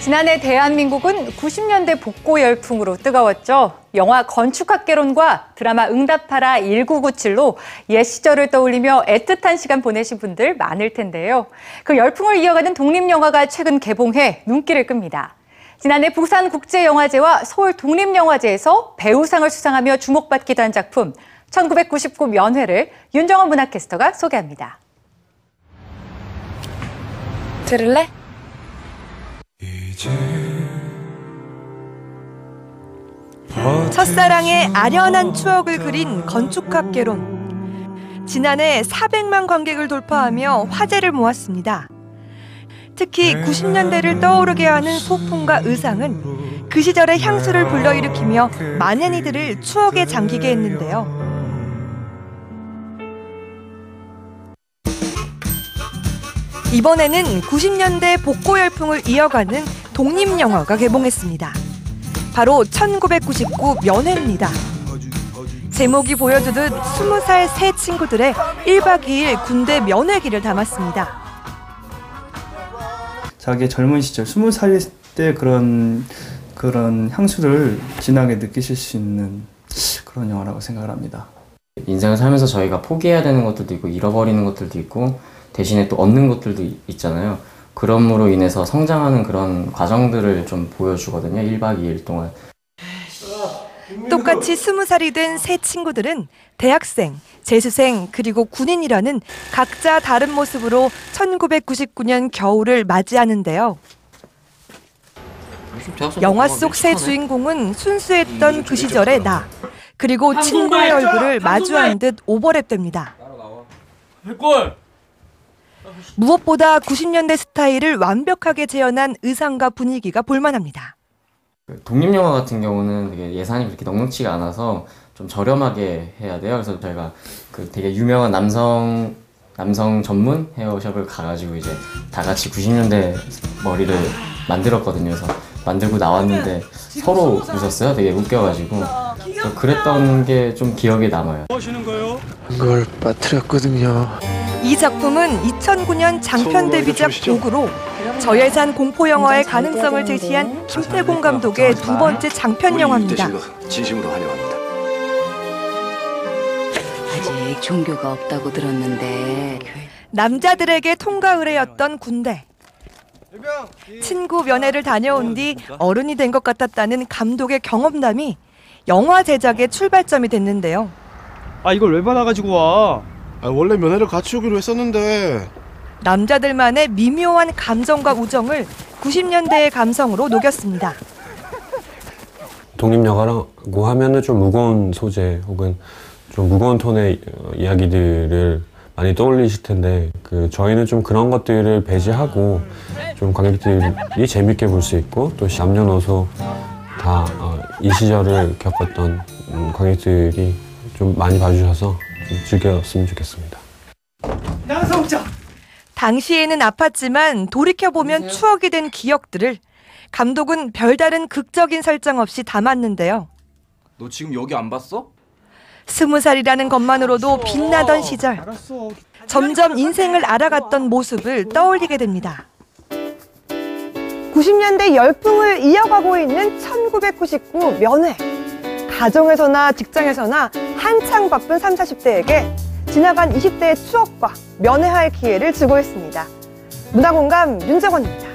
지난해 대한민국은 90년대 복고 열풍으로 뜨거웠죠. 영화 건축학개론과 드라마 응답하라 1997로 옛 시절을 떠올리며 애틋한 시간 보내신 분들 많을 텐데요. 그 열풍을 이어가는 독립영화가 최근 개봉해 눈길을 끕니다. 지난해 부산국제영화제와 서울 독립영화제에서 배우상을 수상하며 주목받기도 한 작품 1999 면회를 윤정원 문화캐스터가 소개합니다. 들을래? 첫사랑의 아련한 추억을 그린 건축학 개론. 지난해 400만 관객을 돌파하며 화제를 모았습니다. 특히 90년대를 떠오르게 하는 소품과 의상은 그 시절의 향수를 불러일으키며 많은 이들을 추억에 잠기게 했는데요. 이번에는 90년대 복고 열풍을 이어가는 독립영화가 개봉했습니다. 바로 1999 면회입니다. 제목이 보여주듯 20살 새 친구들의 1박 2일 군대 면회기를 담았습니다. 자기의 젊은 시절, 스무 살때 그런 그런 향수를 진하게 느끼실 수 있는 그런 영화라고 생각을 합니다. 인생을 살면서 저희가 포기해야 되는 것들도 있고 잃어버리는 것들도 있고 대신에 또 얻는 것들도 이- 있잖아요. 그럼으로 인해서 성장하는 그런 과정들을 좀 보여주거든요. 1박 2일 동안. 똑같이 20살이 된새 친구들은 대학생, 재수생, 그리고 군인이라는 각자 다른 모습으로 1999년 겨울을 맞이하는데요. 영화 속 새 주인공은 순수했던 그 시절의 나, 그리고 친구의 얼굴을 마주한 듯 오버랩됩니다. 무엇보다 90년대 스타일을 완벽하게 재현한 의상과 분위기가 볼만합니다. 그 독립 영화 같은 경우는 되게 예산이 그렇게 넉넉치가 않아서 좀 저렴하게 해야 돼요. 그래서 저희가 그 되게 유명한 남성 남성 전문 헤어샵을 가가지고 이제 다 같이 90년대 머리를 만들었거든요. 그래서 만들고 나왔는데 서로 웃었어요. 되게 웃겨가지고 그랬던 게 좀 기억에 남아요. 걸 빠뜨렸거든요. 이 작품은 2009년 장편 데뷔작 도구로 저예산 공포 영화의 가능성을 제시한 김태공 감독의 두 번째 장편 영화입니다. 진심으로 환영합니다. 아직 종교가 없다고 들었는데 남자들에게 통과 의례였던 군대. 친구 면회를 다녀온 뒤 어른이 된 것 같았다는 감독의 경험담이 영화 제작의 출발점이 됐는데요. 아 이걸 왜 받아가지고 와? 아, 원래 면회를 같이 오기로 했었는데 남자들만의 미묘한 감정과 우정을 90년대의 감성으로 녹였습니다. 독립영화라고 하면은 좀 무거운 소재 혹은 좀 무거운 톤의 어, 이야기들을 많이 떠올리실 텐데 그 저희는 좀 그런 것들을 배제하고 좀 관객들이 재밌게 볼 수 있고 또 남녀노소 다 이 시절을 겪었던 음, 관객들이 좀 많이 봐주셔서 좀 즐겼으면 좋겠습니다. 당시에는 아팠지만 돌이켜보면 추억이 된 기억들을 감독은 별다른 극적인 설정 없이 담았는데요. 너 지금 여기 안 봤어? 스무 살이라는 것만으로도 빛나던 시절, 알았어. 점점 인생을 알아갔던 모습을 떠올리게 됩니다. 90년대 열풍을 이어가고 있는 1999 면회. 가정에서나 직장에서나 한창 바쁜 3, 40대에게 지나간 20대의 추억과 면회할 기회를 주고 있습니다. 문화공감 윤정원입니다.